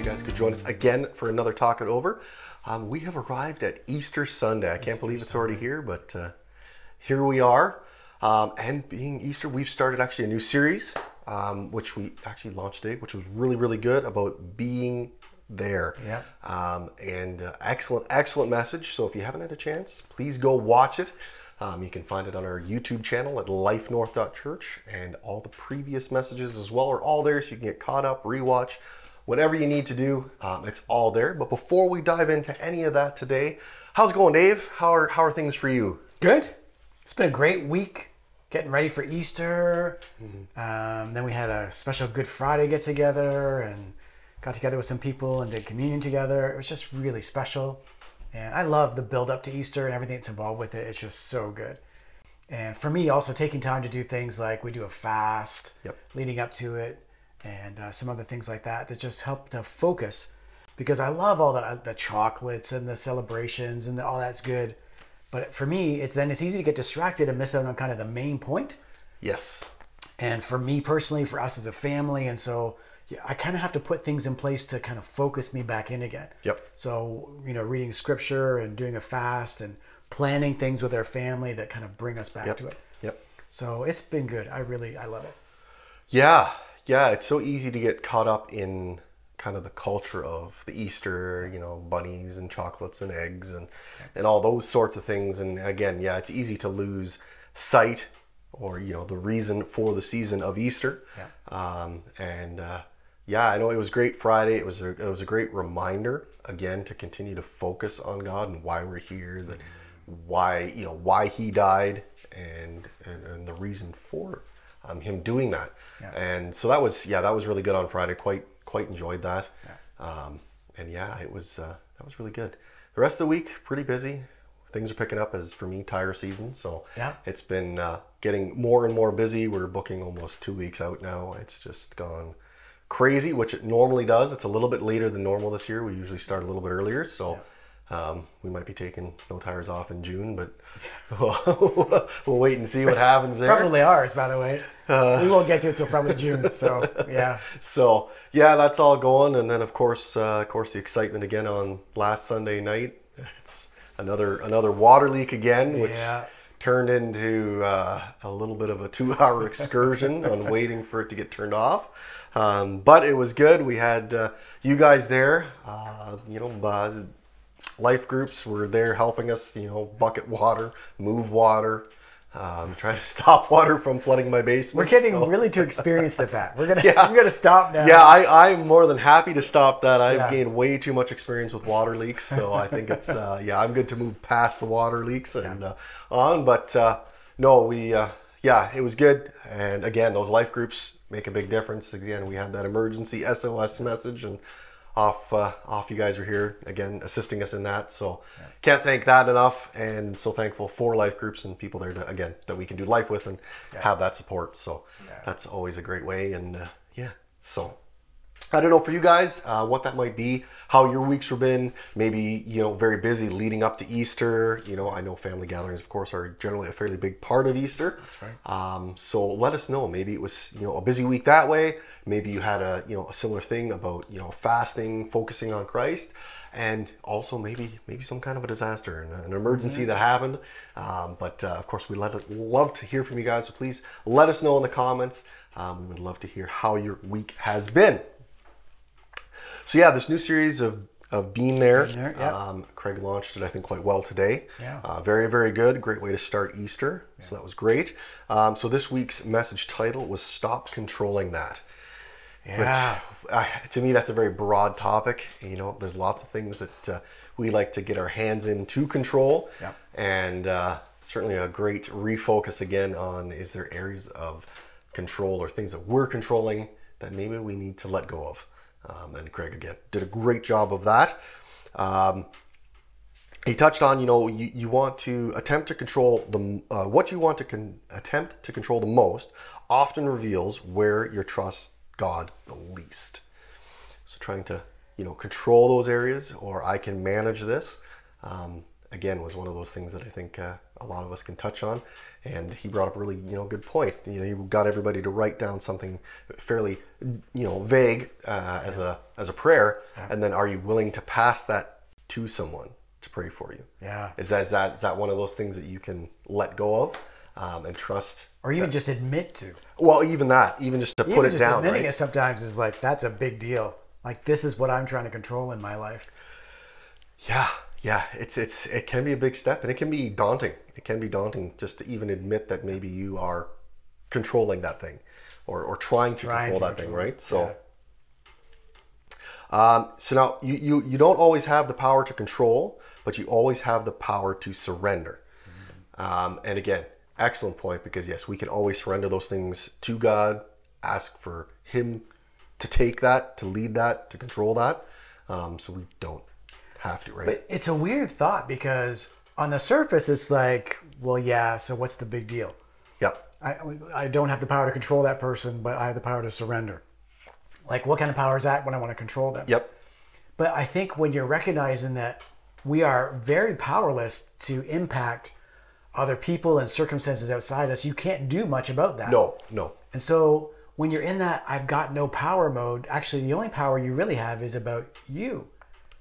you guys could join us again for another Talk It Over. Um, we have arrived at Easter Sunday. I can't Easter believe it's already here, but uh, here we are. Um, and being Easter, we've started actually a new series, um, which we actually launched today, which was really, really good about being there. Yeah. Um, and uh, excellent, excellent message. So if you haven't had a chance, please go watch it. Um, you can find it on our YouTube channel at lifenorth.church, and all the previous messages as well are all there, so you can get caught up, rewatch, whatever you need to do. Um, it's all there. But before we dive into any of that today, how's it going, Dave? How are how are things for you? Good. It's been a great week getting ready for Easter. Um, then we had a special Good Friday get together and got together with some people and did communion together. It was just really special. And I love the build up to Easter and everything that's involved with it. It's just so good. And for me, also taking time to do things like we do a fast Yep. leading up to it and uh, some other things like that that just help to focus because I love all the, the chocolates and the celebrations and the, all that's good. But for me, it's then it's easy to get distracted and miss out on kind of the main point. Yes. And for me personally, for us as a family, and so yeah, I kind of have to put things in place to kind of focus me back in again. Yep. So you know, reading scripture and doing a fast and planning things with our family that kind of bring us back Yep. to it. Yep. So it's been good. I really I love it. Yeah, yeah, it's so easy to get caught up in kind of the culture of the Easter, you know, bunnies and chocolates and eggs and and all those sorts of things. And again, yeah, it's easy to lose sight or you know the reason for the season of Easter. Um, and uh, yeah, I know it was great Friday. It was a, it was a great reminder again to continue to focus on God and why we're here. That why you know why He died and and, and the reason for um, Him doing that. And so that was yeah that was really good on Friday. Quite quite enjoyed that. Um, and yeah, it was uh, that was really good. The rest of the week pretty busy. Things are picking up as for me tire season. So Yeah. it's been uh, getting more and more busy. We're booking almost two weeks out now. It's just gone crazy, which it normally does. It's a little bit later than normal this year. We usually start a little bit earlier, so um, we might be taking snow tires off in June, but we'll, wait and see what happens there. Probably ours, by the way. we won't get to it till probably June. So yeah. So yeah, that's all going, and then of course, uh, of course, the excitement again on last Sunday night. It's another another water leak again, which Yeah. turned into uh, a little bit of a two-hour excursion on waiting for it to get turned off. Um, but it was good. We had uh, you guys there. Uh, you know, uh, life groups were there helping us. You know, bucket water, move water. Um, trying to stop water from flooding my basement. We're getting so- really too experienced at that. We're gonna Yeah. I'm gonna stop now. yeah, I, I'm more than happy to stop that. I've Yeah. gained way too much experience with water leaks, so I think it's uh, yeah, I'm good to move past the water leaks and uh, on. But uh, no, we uh, yeah, it was good. And again, those life groups make a big difference. Again, we had that emergency SOS message, and off uh, off you guys were here again assisting us in that. So can't thank that enough, and so thankful for life groups and people there to, again that we can do life with and have that support. So that's always a great way. And uh, yeah, so. I don't know for you guys uh, what that might be, how your weeks have been. Maybe you know very busy leading up to Easter. You know, I know family gatherings, of course, are generally a fairly big part of Easter. That's right. Um, so let us know. Maybe it was you know a busy week that way. Maybe you had a you know a similar thing about you know fasting, focusing on Christ, and also maybe maybe some kind of a disaster and an emergency that happened. Um, but uh, of course, we let love to hear from you guys. So please let us know in the comments. Um, we would love to hear how your week has been. So yeah, this new series of of Being There, There, yeah. um, Craig launched it I think quite well today. Yeah. Uh, very very good. Great way to start Easter. So that was great. Um, so this week's message title was "Stop Controlling That." Yeah. Uh, to me, that's a very broad topic. You know, there's lots of things that uh, we like to get our hands in to control, Yep. and uh, certainly a great refocus again on is there areas of control or things that we're controlling that maybe we need to let go of. Um, and Craig again did a great job of that. Um, he touched on you know you, you want to attempt to control the uh, what you want to con- attempt to control the most often reveals where you trust god the least so trying to you know control those areas or i can manage this um, again was one of those things that I think uh, a lot of us can touch on. And he brought up a really you know good point. You know, you got everybody to write down something fairly you know vague uh, as a as a prayer, and then are you willing to pass that to someone to pray for you? Yeah. Is that is that is that one of those things that you can let go of um, and trust? Or even just admit to. Well, even that, even just to put even it just down, admitting right? it sometimes is like that's a big deal. Like this is what I'm trying to control in my life. Yeah, yeah, it's it's it can be a big step, and it can be daunting. It can be daunting just to even admit that maybe you are controlling that thing, or or trying to Trying control to that thing, control it, right? So, um, so now you, you you don't always have the power to control, but you always have the power to surrender. Um, and again, excellent point because yes, we can always surrender those things to God, ask for Him to take that, to lead that, to control that, um, so we don't have to, right? But it's a weird thought because on the surface it's like, well, yeah. So what's the big deal? yep. I I don't have the power to control that person, but I have the power to surrender. Like what kind of power is that when I want to control them? Yep. But I think when you're recognizing that we are very powerless to impact other people and circumstances outside us, you can't do much about that. No, no. And so when you're in that I've got no power mode, actually the only power you really have is about you.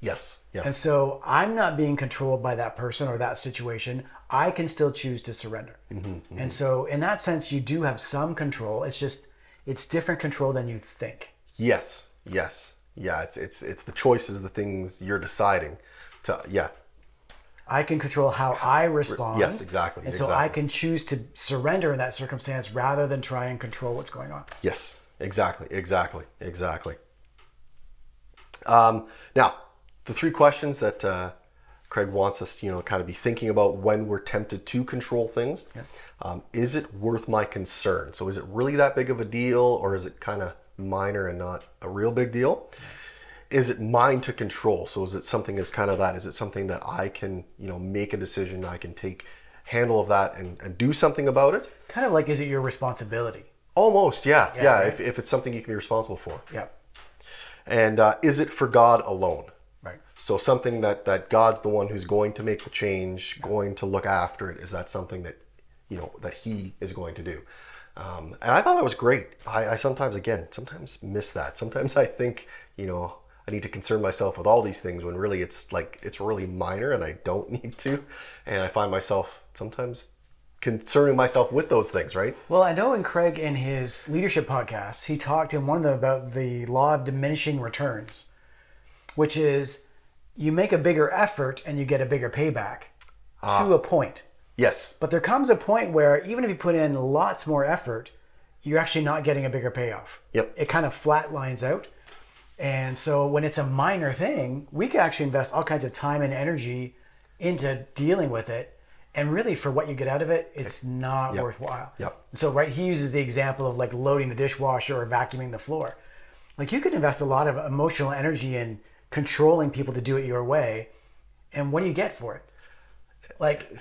Yes. Yes. And so I'm not being controlled by that person or that situation. I can still choose to surrender. And so in that sense you do have some control. It's just it's different control than you think. yes. Yes. Yeah. It's it's it's the choices, the things you're deciding to. Yeah. I can control how I respond. Yes, exactly, And so I can choose to surrender in that circumstance rather than try and control what's going on. Yes. Exactly. Exactly. Exactly. Um, now, the three questions that uh, Craig wants us, you know, kind of be thinking about when we're tempted to control things. Um, is it worth my concern? So, is it really that big of a deal, or is it kind of minor and not a real big deal? Is it mine to control? So, is it something as kind of that? Is it something that I can, you know, make a decision? I can take handle of that and, and do something about it? Kind of like is it your responsibility? Almost, yeah, yeah. right. if, if it's something you can be responsible for, Yeah. and uh, is it for God alone? Right. So something that that God's the one who's going to make the change, going to look after it. Is that something that you know that He is going to do? Um, and I thought that was great. I, I sometimes, again, sometimes miss that. Sometimes I think you know I need to concern myself with all these things when really it's like it's really minor and I don't need to. And I find myself sometimes concerning myself with those things. Right? Well, I know in Craig in his leadership podcast, he talked in one of them about the law of diminishing returns, which is you make a bigger effort and you get a bigger payback to ah. a point. Yes. But there comes a point where even if you put in lots more effort, you're actually not getting a bigger payoff. Yep. It kind of flat lines out. And so when it's a minor thing, we can actually invest all kinds of time and energy into dealing with it. And really, for what you get out of it, it's not worthwhile. Yep. So, right, he uses the example of like loading the dishwasher or vacuuming the floor. Like, you could invest a lot of emotional energy in controlling people to do it your way. And what do you get for it? Like,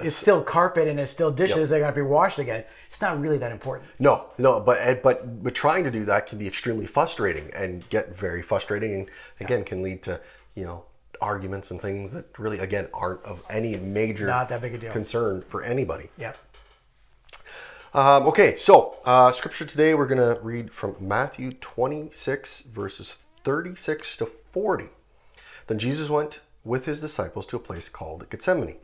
it's still carpet and it's still dishes. They're going to be washed again. It's not really that important. No, no, but but but trying to do that can be extremely frustrating and get very frustrating, and again can lead to you know arguments and things that really again aren't of any major Not that big a deal. concern for anybody. Yeah. Um, okay, so uh, scripture today we're gonna read from Matthew 26 verses 36 to 40. Then Jesus went with his disciples to a place called Gethsemane,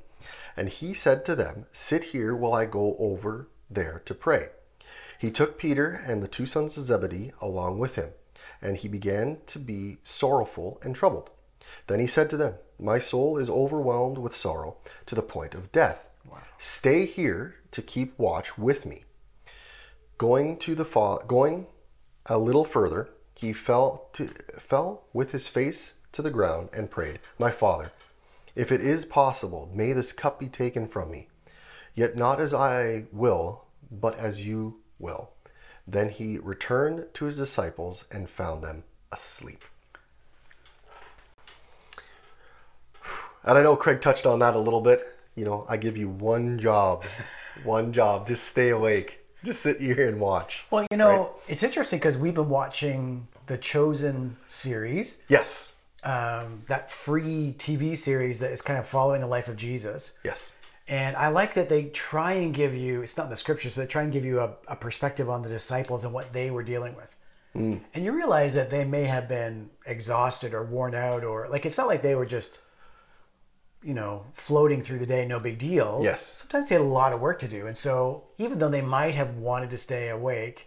and he said to them, "Sit here while I go over there to pray." He took Peter and the two sons of Zebedee along with him, and he began to be sorrowful and troubled. Then he said to them, My soul is overwhelmed with sorrow to the point of death. Stay here to keep watch with me. Going to the fa- going a little further, he fell to fell with his face to the ground and prayed, My father, if it is possible, may this cup be taken from me. Yet not as I will, but as you will. Then he returned to his disciples and found them asleep. And I know Craig touched on that a little bit. You know, I give you one job, one job. Just stay awake. Just sit here and watch. Well, you know, it's interesting because we've been watching the Chosen series. Yes. um, that free TV series that is kind of following the life of Jesus. Yes. And I like that they try and give you, it's not in the scriptures, but they try and give you a, a perspective on the disciples and what they were dealing with. Mm. And you realize that they may have been exhausted or worn out, or like it's not like they were just, you know, floating through the day, no big deal. Yes. Sometimes they had a lot of work to do. And so even though they might have wanted to stay awake,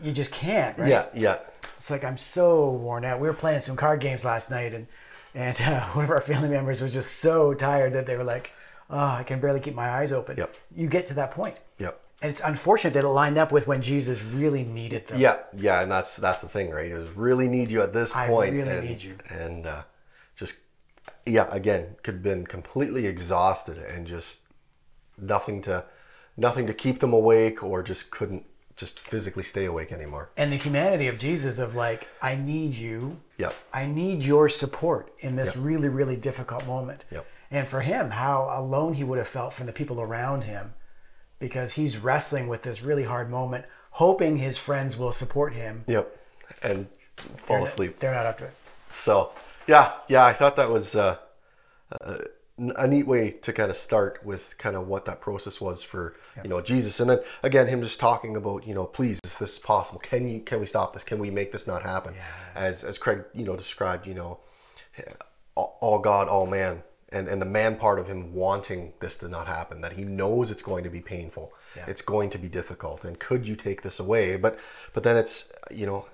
you just can't, right? Yeah, yeah. It's like I'm so worn out. We were playing some card games last night, and and uh, one of our family members was just so tired that they were like, "Oh, I can barely keep my eyes open." Yep. You get to that point, Yep. and it's unfortunate that it lined up with when Jesus really needed them. Yeah, yeah, and that's that's the thing, right? Is really need you at this I point, really and, need you. and uh, just yeah, again, could have been completely exhausted and just nothing to nothing to keep them awake, or just couldn't just physically stay awake anymore. And the humanity of Jesus of like, I need you. Yep. I need your support in this really, really difficult moment. Yep. And for him, how alone he would have felt from the people around him because he's wrestling with this really hard moment, hoping his friends will support him. Yep, and fall They're- asleep. They're not up to it. So yeah, yeah, I thought that was uh, uh, a neat way to kind of start with kind of what that process was for you know Jesus, and then again him just talking about you know please if this is possible, can you can we stop this? Can we make this not happen? As as Craig you know described, you know, all all God, all man. And, and the man part of him wanting this to not happen, that he knows it's going to be painful, it's going to be difficult, and could you take this away? But but then it's you know,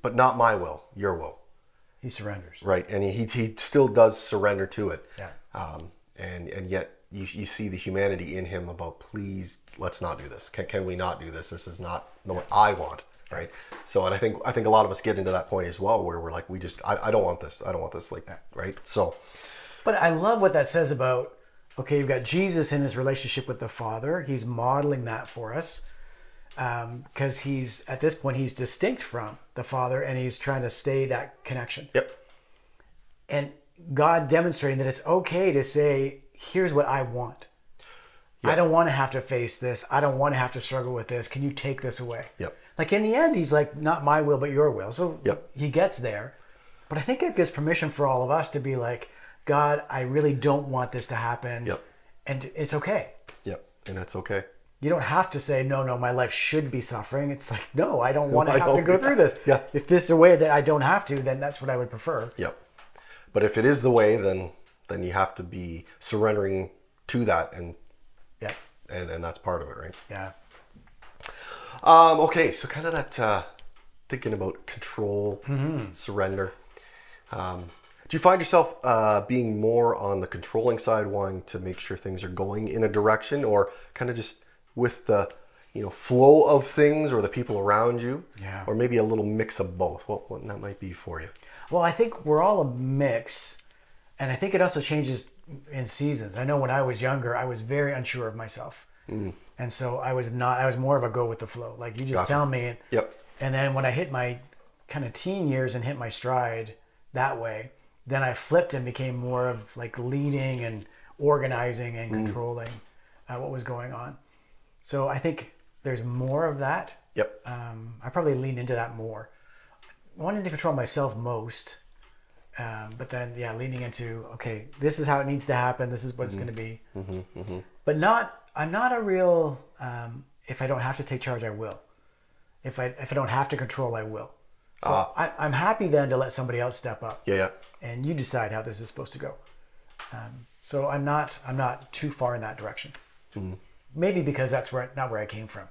but not my will, your will. He surrenders. Right, and he, he still does surrender to it. Yeah. Um, and and yet you, you see the humanity in him about please let's not do this. Can, can we not do this? This is not the what I want. Right. So and I think I think a lot of us get into that point as well where we're like we just I, I don't want this. I don't want this like that. right. So But I love what that says about okay, you've got Jesus in his relationship with the Father. He's modeling that for us Um, because he's at this point he's distinct from the Father and he's trying to stay that connection. yep. And God demonstrating that it's okay to say, "Here's what I want." I don't want to have to face this. I don't want to have to struggle with this. Can you take this away? Yep. Like in the end, he's like, not my will, but your will. So Yep. he gets there. But I think it gives permission for all of us to be like, God, I really don't want this to happen. Yep. And it's okay. Yep. And that's okay. You don't have to say, no, no, my life should be suffering. It's like, no, I don't want to have to go through this. Yeah. If this is a way that I don't have to, then that's what I would prefer. Yep. But if it is the way, then then you have to be surrendering to that, and Yeah. and, and that's part of it, right? Yeah. Um, okay, so kind of that uh, thinking about control, mm-hmm. surrender. Um, do you find yourself uh, being more on the controlling side, wanting to make sure things are going in a direction, or kind of just with the you know flow of things or the people around you, Yeah. or maybe a little mix of both? What what that might be for you? Well, I think we're all a mix, and I think it also changes in seasons. I know when I was younger, I was very unsure of myself, and so I was not. I was more of a go with the flow. Like you just Gotcha. tell me, Yep. and then when I hit my kind of teen years and hit my stride that way, then I flipped and became more of like leading and organizing and controlling uh, what was going on. So I think there's more of that. Yep. Um, I probably lean into that more, wanting to control myself most. Um, but then, yeah, leaning into okay, this is how it needs to happen. This is what it's going to be. Mm-hmm. But not. I'm not a real. Um, if I don't have to take charge, I will. If I if I don't have to control, I will. So I, I'm happy then to let somebody else step up Yeah. Yeah. and you decide how this is supposed to go. Um, so I'm not I'm not too far in that direction. Maybe because that's where not where I came from.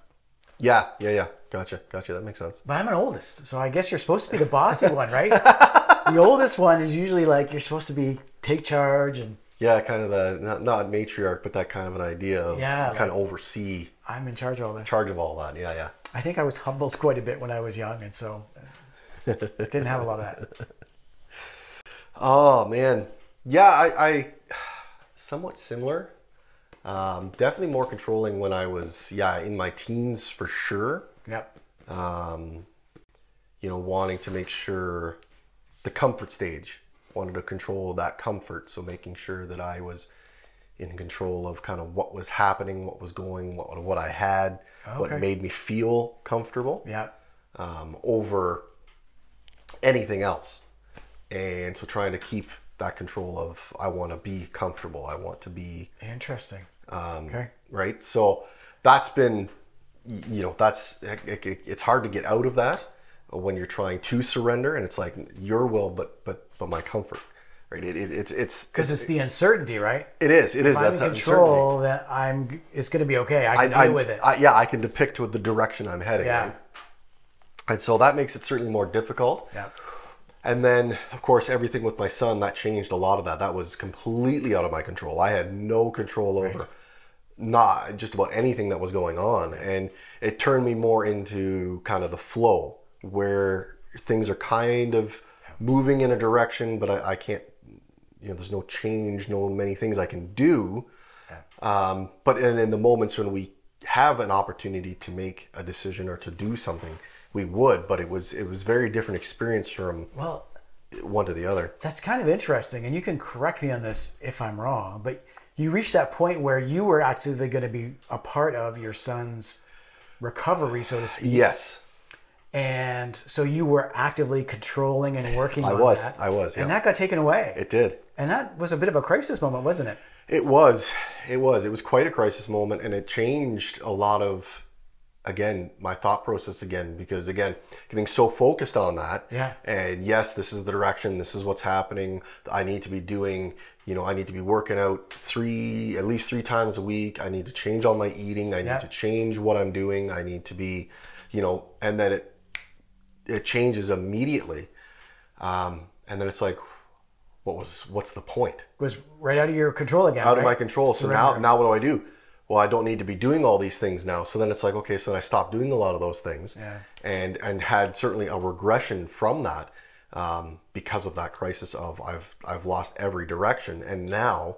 Yeah. Yeah. Yeah. Gotcha. Gotcha. That makes sense. But I'm an oldest, so I guess you're supposed to be the bossy one, right? the oldest one is usually like you're supposed to be take charge and Yeah, kind of the not, not matriarch, but that kind of an idea of Yeah, kind of oversee I'm in charge of all this. charge of all that. Yeah, yeah. I think I was humbled quite a bit when I was young, and so didn't have a lot of that. Oh man, yeah, I, I somewhat similar. Um, definitely more controlling when I was yeah in my teens for sure. Yep. Um, you know, wanting to make sure the comfort stage wanted to control that comfort, so making sure that I was in control of kind of what was happening, what was going, what what I had, what made me feel comfortable. Yep. um, over anything else. and so trying to keep that control of I want to be comfortable. I want to be Interesting. Um, Okay. right. So that's been you know that's it, it- it's hard to get out of that when you're trying to surrender and it's like your will but but but my comfort right it, it it's it's Because it's the uncertainty, right? it is it is If I'm that's that control, then I'm. It's going to be okay. I can uncertainty. deal with it. I, yeah I can depict with the direction I'm heading yeah. right? and so that makes it certainly more difficult Yeah. And then, of course, everything with my son that changed a lot of that. That was completely out of my control. I had no control over not just about anything that was going on, and it turned me more into kind of the flow where things are kind of moving in a direction, but I, I can't. You know, there's no change, no many things I can do. Um, but in, in the moments when we have an opportunity to make a decision or to do something, we would. But it was it was very different experience from Well, one to the other. That's kind of interesting, and you can correct me on this if I'm wrong, but you reached that point where you were actively going to be a part of your son's recovery, so to speak, Yes, and so you were actively controlling and working I on was. that. I was. Yeah, and that got taken away, it did. and that was a bit of a crisis moment, wasn't it? It was. It was. It was quite a crisis moment, and it changed a lot of, again, my thought process again because again, getting so focused on that. Yeah. And yes, this is the direction. This is what's happening. I need to be doing. You know, I need to be working out three, at least three times a week. I need to change all my eating. I need Yeah. to change what I'm doing. I need to be, you know, and then it, it changes immediately, um, and then it's like, what was, what's the point? It was right out of your control again. out of my control. So now, now what do I do? Well, I don't need to be doing all these things now. So then it's like, okay, so then I stopped doing a lot of those things, Yeah. and and had certainly a regression from that um, because of that crisis of I've I've lost every direction, and now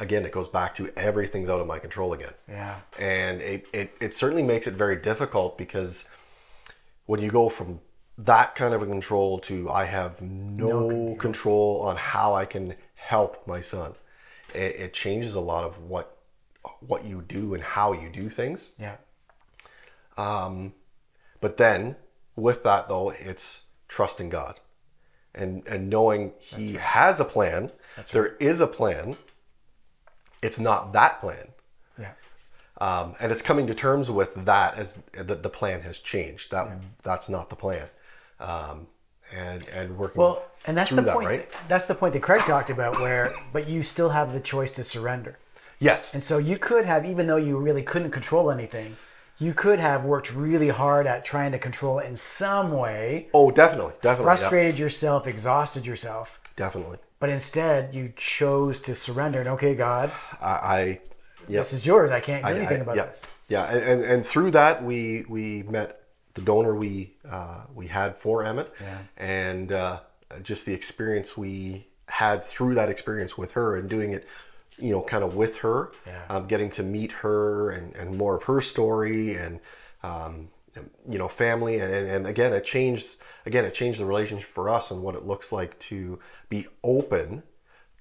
again it goes back to everything's out of my control again, Yeah. and it it, it certainly makes it very difficult because when you go from that kind of a control to I have no, control on how I can help my son, it, it changes a lot of what what you do and how you do things. Yeah. Um, But then with that though, it's trusting God and and knowing He has a plan. That's right. There is a plan. It's not that plan. Yeah. um, and it's coming to terms with that as that the plan has changed. That that's not the plan, um, and and working Well, and that's the that, point. right? That's the point that Craig talked about, where but you still have the choice to surrender. Yes, And so you could have, even though you really couldn't control anything, you could have worked really hard at trying to control it in some way, oh, definitely, definitely, yeah, frustrated yourself, exhausted yourself, definitely. but instead you chose to surrender. And okay, God, I, I yes, this is yours. I can't do I- anything I- about yeah, this. Yeah, and, and and through that we we met the donor we uh, we had for Emmett, Yeah. and uh, just the experience we had through that experience with her and doing it, you know, kind of with her, Yeah. um, getting to meet her and, and more of her story and um, you know family and, and again it changed again it changed the relationship for us and what it looks like to be open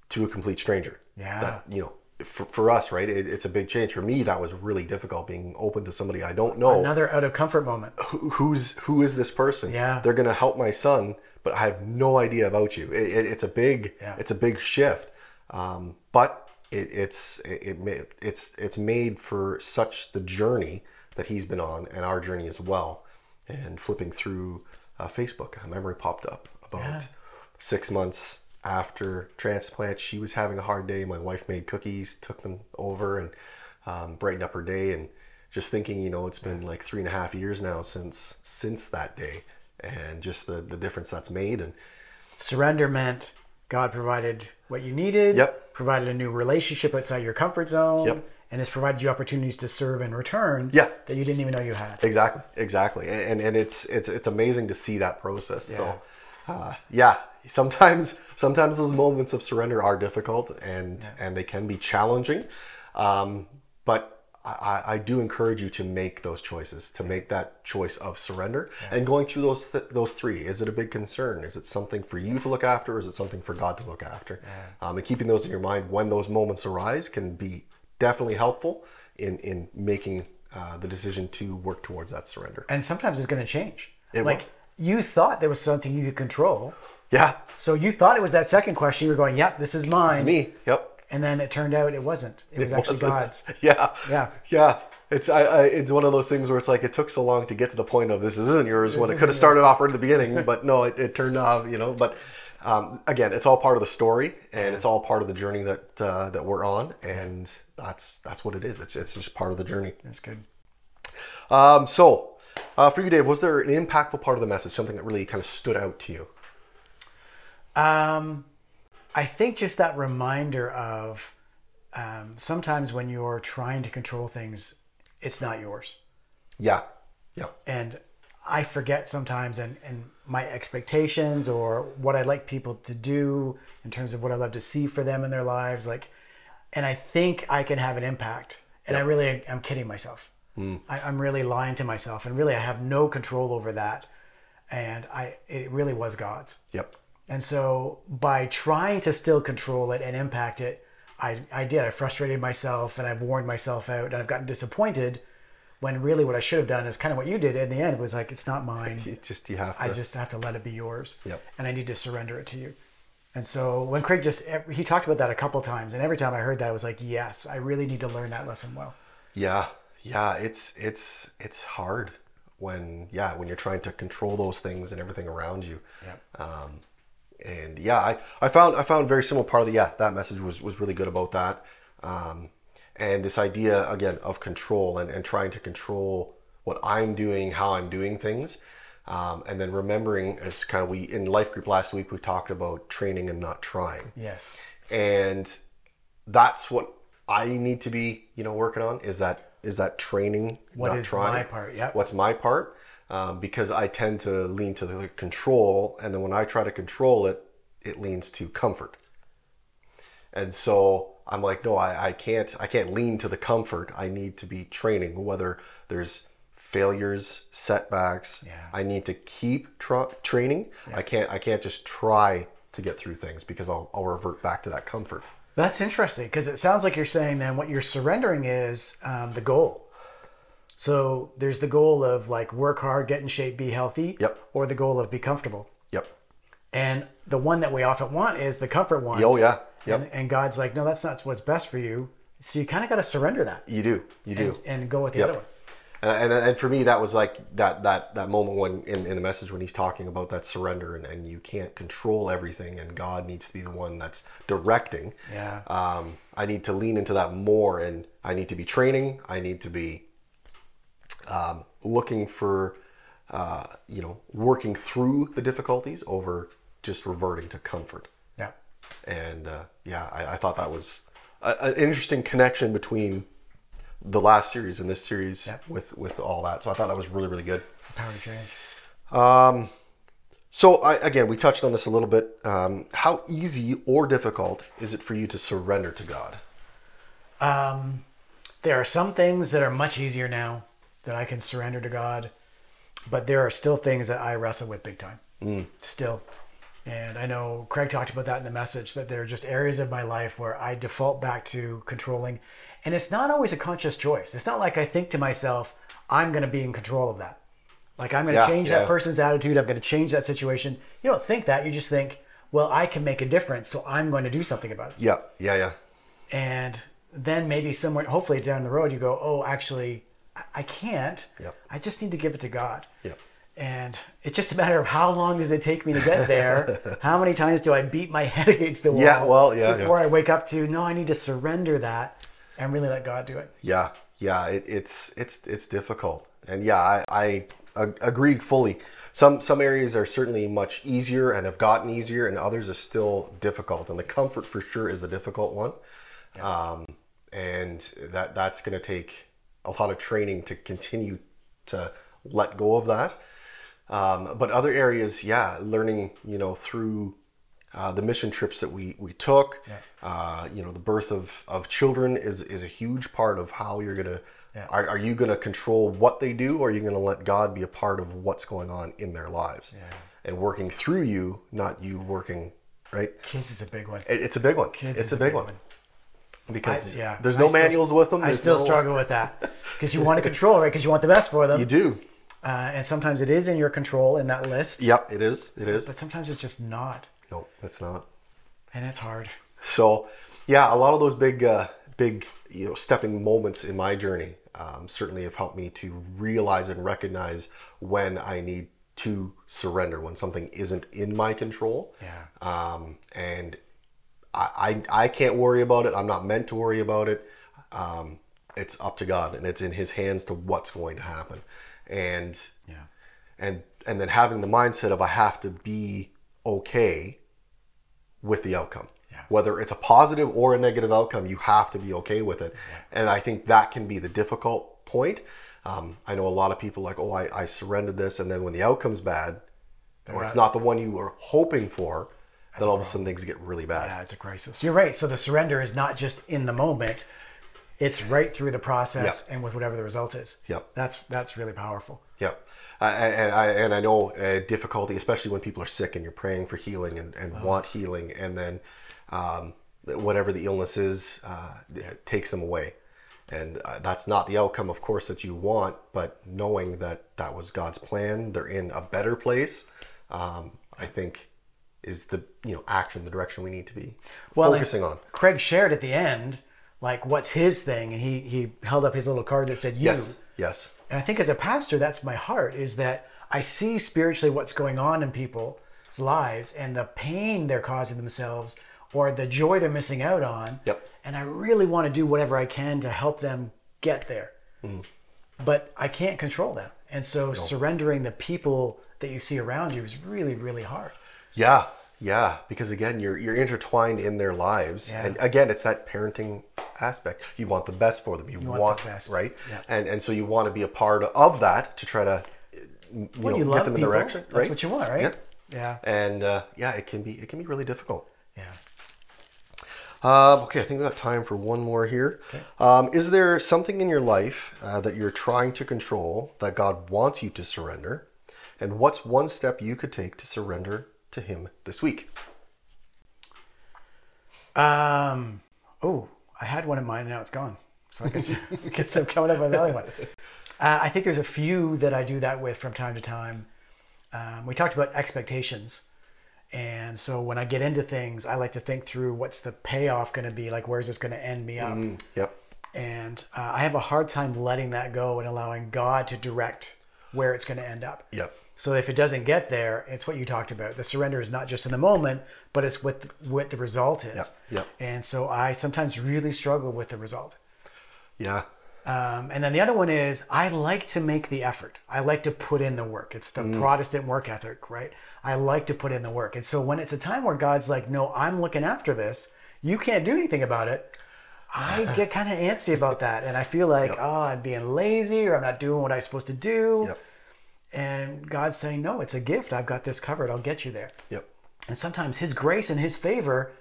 to a complete stranger. Yeah. That, you know, for, for us, right? It, it's a big change. For me, that was really difficult being open to somebody I don't know. Another out of comfort moment. Who, who's who is this person? Yeah. They're gonna help my son, but I have no idea about you. It, it, it's a big, Yeah. it's a big shift. Um, but it, it's it, it it's it's made for such the journey that he's been on and our journey as well. And flipping through uh, Facebook, a memory popped up about six months after transplant. She was having a hard day. My wife made cookies, took them over, and um, brightened up her day. And just thinking, you know, it's been like three and a half years now since since that day, and just the the difference that's made. And Surrender meant God provided what you needed. Yep. Provided a new relationship outside your comfort zone. Yep. And has provided you opportunities to serve in return. Yeah. That you didn't even know you had. Exactly, exactly, and and, it's it's it's amazing to see that process. Yeah. So, uh, yeah, sometimes sometimes those moments of surrender are difficult and and they can be challenging, um, but. I, I do encourage you to make those choices, to make that choice of surrender, and going through those th- those three. Is it a big concern? Is it something for you to look after, or is it something for God to look after? Um, and keeping those in your mind when those moments arise can be definitely helpful in in making uh, the decision to work towards that surrender. And sometimes it's going to change. It like will. you thought there was something you could control, Yeah, So you thought it was that second question. You were going, "Yep, this is mine," me. Yep. And then it turned out it wasn't. It was actually wasn't. God's. Yeah. Yeah. Yeah. It's I, I it's one of those things where it's like it took so long to get to the point of this isn't yours when it isn't could have yours. started off right at the beginning, but no, it, it turned off, you know. But um, again, it's all part of the story, and it's all part of the journey that uh, that we're on, and that's that's what it is. It's it's just part of the journey. That's good. Um, so, uh, for you, Dave, was there an impactful part of the message, something that really kind of stood out to you? Um, I think just that reminder of um, sometimes when you're trying to control things, it's not yours. Yeah. Yeah. and I forget sometimes and, and my expectations or what I like people to do in terms of what I love to see for them in their lives like and I think I can have an impact and I really am kidding myself I, I'm really lying to myself and really I have no control over that and I it really was God's Yep. And so by trying to still control it and impact it, I, I did. I frustrated myself and I've worn myself out and I've gotten disappointed when really what I should have done is kind of what you did in the end was like, it's not mine. It just you have to. I just have to let it be yours. Yep. And I need to surrender it to you. And so when Craig just, he talked about that a couple times. And every time I heard that, I was like, yes, I really need to learn that lesson well. Yeah, yeah, it's it's it's hard when yeah when you're trying to control those things and everything around you. Yeah. Um, and yeah, I, I found I found very similar part of the yeah that message was was really good about that. Um, and this idea again of control and, and trying to control what I'm doing, how I'm doing things. Um, and then remembering as kind of we in life group last week we talked about training and not trying Yes. and that's what I need to be, you know, working on is that is that training. What not is trying. my part? Yep. What's my part? Um, because I tend to lean to the control, and then when I try to control it, it leans to comfort. And so I'm like, no, I, I can't. I can't lean to the comfort. I need to be training. Whether there's failures, setbacks, Yeah. I need to keep tra- training. I can't. I can't just try to get through things because I'll, I'll revert back to that comfort. That's interesting because it sounds like you're saying then what you're surrendering is um, the goal. So there's the goal of like work hard, get in shape, be healthy. Yep. Or the goal of be comfortable. Yep. And the one that we often want is the comfort one. Oh yeah. Yep. And, and God's like, no, that's not what's best for you. So you kind of got to surrender that You do. You do. and go with the Yep. other one. And, and, and for me, that was like that that that moment when in, in the message when he's talking about that surrender and, and you can't control everything and God needs to be the one that's directing. Yeah. Um, I need to lean into that more and I need to be training. I need to be um, looking for uh, you know working through the difficulties over just reverting to comfort. Yeah. And uh, yeah, I, I thought that was a, an interesting connection between the last series and this series Yeah. with with all that. So I thought that was really really good. Power to change. Um, so I, again, we touched on this a little bit. Um, how easy or difficult is it for you to surrender to God? Um, there are some things that are much easier now that I can surrender to God, but there are still things that I wrestle with big time. Mm. Still. And I know Craig talked about that in the message that there are just areas of my life where I default back to controlling. And it's not always a conscious choice. It's not like I think to myself, I'm going to be in control of that. Like I'm going to Yeah, change yeah. that person's attitude. I'm going to change that situation. You don't think that. You just think, well, I can make a difference, so I'm going to do something about it Yeah, yeah, yeah, and then maybe somewhere hopefully down the road you go oh actually I- can't Yep. i just need to give it to god Yep. and it's just a matter of how long does it take me to get there how many times do i beat my head against the wall Yeah, well, yeah, before i wake up to no i need to surrender that and really let god do it yeah, yeah. It, it's it's it's difficult, and yeah, I, I agree fully. Some some areas are certainly much easier and have gotten easier, and others are still difficult. And the comfort for sure is a difficult one, um, and that that's going to take a lot of training to continue to let go of that. Um, but other areas, yeah, learning, you know, through uh, the mission trips that we we took, uh, you know, the birth of of children is is a huge part of how you're gonna. Yeah. Are, are you going to control what they do, or are you going to let God be a part of what's going on in their lives and working through you, not you working, right? kids is a big one It, it's a big one. Kids it's is a a big big one one. Because I- yeah there's no still- manuals with them. i still no- struggle with that because you want to control right because you want the best for them You do, Uh, and sometimes it is in your control in that list, Yep, it is. It is. but sometimes it's just not. No, it's not. And it's hard. So, yeah, a lot of those big, uh, big, you know, stepping moments in my journey um, certainly have helped me to realize and recognize when I need to surrender, when something isn't in my control. Yeah. Um, and I, I, I can't worry about it. I'm not meant to worry about it. Um, it's up to God, and it's in His hands to what's going to happen. And Yeah. and and then having the mindset of I have to be okay with the outcome. Yeah. Whether it's a positive or a negative outcome, you have to be okay with it. And I think that can be the difficult point. Um, I know a lot of people like, oh, I, I surrendered this, and then when the outcome's bad, or it's right. not the one you were hoping for, then all of a sudden things get really bad. Yeah, it's a crisis. You're right. So the surrender is not just in the moment; it's right through the process and with whatever the result is. Yep. That's that's really powerful. Yep. uh, and, I and I know uh, difficulty, especially when people are sick and you're praying for healing and, and want healing, and then um, whatever the illness is uh, it takes them away, and uh, that's not the outcome, of course, that you want. But knowing that that was God's plan, they're in a better place. Um, I think is the you know action, the direction we need to be Well, focusing on. Craig shared at the end, like, what's his thing, and he he held up his little card that said "you." Yes, yes, And I think as a pastor, that's my heart is that I see spiritually what's going on in people's lives and the pain they're causing themselves or the joy they're missing out on. Yep. And I really want to do whatever I can to help them get there. Mm-hmm. But I can't control them. And so surrendering the people that you see around you is really, really hard. Yeah, yeah. Because again, you're you're intertwined in their lives, Yeah. and again, it's that parenting aspect. You want the best for them. You, want want, the best. right, Yeah. and and so you want to be a part of that to try to, you Well, know, you get them in people. direction. That's right? what you want, right? Yeah. Yeah. And uh, yeah, it can be it can be really difficult. Yeah. Um, okay, I think we got time for one more here. Um, is there something in your life uh, that you're trying to control that God wants you to surrender? And what's one step you could take to surrender to Him this week? Um. Oh, I had one in mind, and now it's gone. So I guess, I guess I'm coming up with another one. Uh, I think there's a few that I do that with from time to time. Um, we talked about expectations, and so when I get into things, I like to think through what's the payoff going to be. Like, where's this going to end me up? Yep. And uh, I have a hard time letting that go and allowing God to direct where it's going to end up. Yep. So if it doesn't get there, it's what you talked about. The surrender is not just in the moment, but it's what the, what the result is. Yep, yep. And so I sometimes really struggle with the result. Yeah. Um, and then the other one is I like to make the effort. I like to put in the work. It's the Protestant work ethic, right? I like to put in the work. And so when it's a time where God's like, "No, I'm looking after this. You can't do anything about it." I get kind of antsy about that, and I feel like, oh, I'm being lazy, or I'm not doing what I'm supposed to do. Yep. And God's saying, no, it's a gift. I've got this covered. I'll get you there. Yep. And sometimes His grace and His favor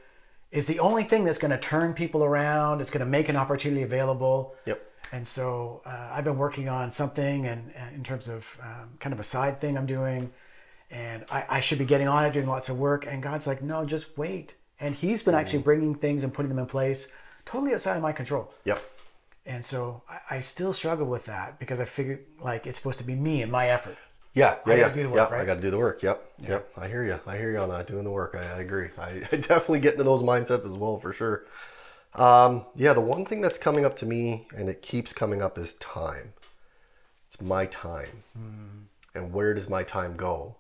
is the only thing that's going to turn people around. It's going to make an opportunity available. Yep. And so uh, I've been working on something, and, and in terms of um, kind of a side thing I'm doing, and I, I should be getting on it, doing lots of work. And God's like, no, just wait. And He's been actually bringing things and putting them in place totally outside of my control. Yep. And so I, I still struggle with that because I figured like it's supposed to be me and my effort. Yeah, yeah, I yeah. gotta do the work, yeah, right? I got to do the work. Yep, yep. I hear you. I hear you on that. Doing the work. I, I agree. I, I definitely get into those mindsets as well, for sure. Um, yeah, the one thing that's coming up to me, and it keeps coming up, is time. It's my time, and where does my time go?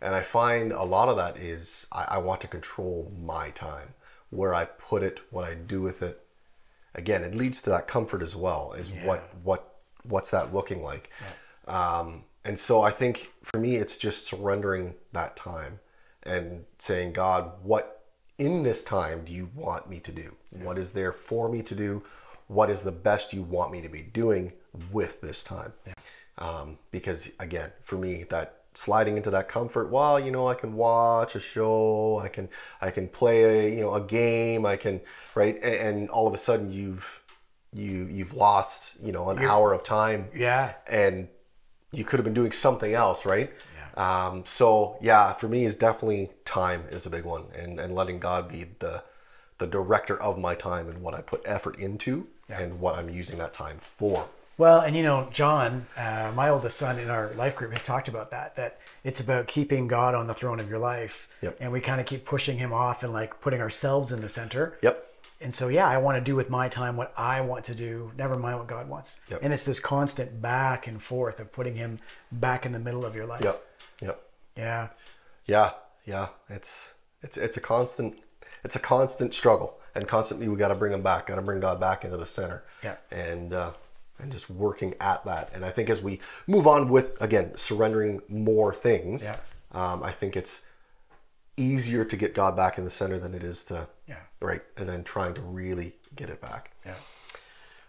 And I find a lot of that is I, I want to control my time, where I put it, what I do with it. Again, it leads to that comfort as well. Is what what what's that looking like? Um, and so I think for me, it's just surrendering that time and saying, God, what in this time do you want me to do? What is there for me to do? What is the best you want me to be doing with this time? Um, because again, for me, that sliding into that comfort, well, you know, I can watch a show, I can, I can play a, you know, a game, I can, right. And, and all of a sudden you've, you, you've lost, you know, an hour of time Yeah. and you could have been doing something else, right? Um, so yeah, for me, is definitely time is a big one, and and letting God be the the director of my time and what I put effort into and what I'm using that time for. Well, and you know, John, uh, my oldest son in our life group has talked about that. That it's about keeping God on the throne of your life, Yep. and we kind of keep pushing Him off and like putting ourselves in the center. Yep. And so, yeah, I want to do with my time what I want to do, never mind what God wants. Yep. And it's this constant back and forth of putting Him back in the middle of your life. Yep. Yep. Yeah. Yeah. Yeah. It's it's it's a constant it's a constant struggle, and constantly we got to bring him back. Got to bring God back into the center. Yeah. And uh, and just working at that. And I think as we move on with again surrendering more things, Yeah. um, I think it's easier to get God back in the center than it is to Yeah. right, and then trying to really get it back. Yeah.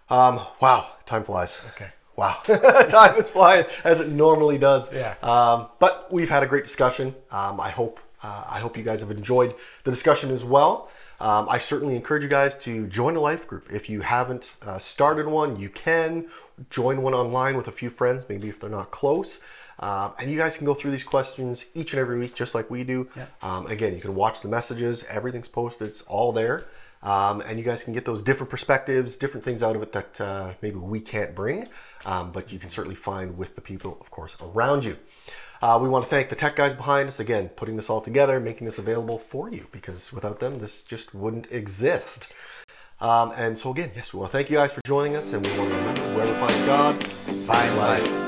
Um, wow, time flies. Okay. Wow, time is flying as it normally does. Yeah. Um, but we've had a great discussion. Um, I hope uh, I hope you guys have enjoyed the discussion as well. Um, I certainly encourage you guys to join a life group. If you haven't uh, started one, you can join one online with a few friends, maybe if they're not close. Um, and you guys can go through these questions each and every week, just like we do. Yeah. Um, again, you can watch the messages. Everything's posted. It's all there. Um, and you guys can get those different perspectives, different things out of it that uh, maybe we can't bring, um, but you can certainly find with the people, of course, around you. Uh, we want to thank the tech guys behind us again, putting this all together, making this available for you, because without them, this just wouldn't exist. Um, and so, again, yes, we want to thank you guys for joining us, and we want to remember whoever finds God Finds life. life.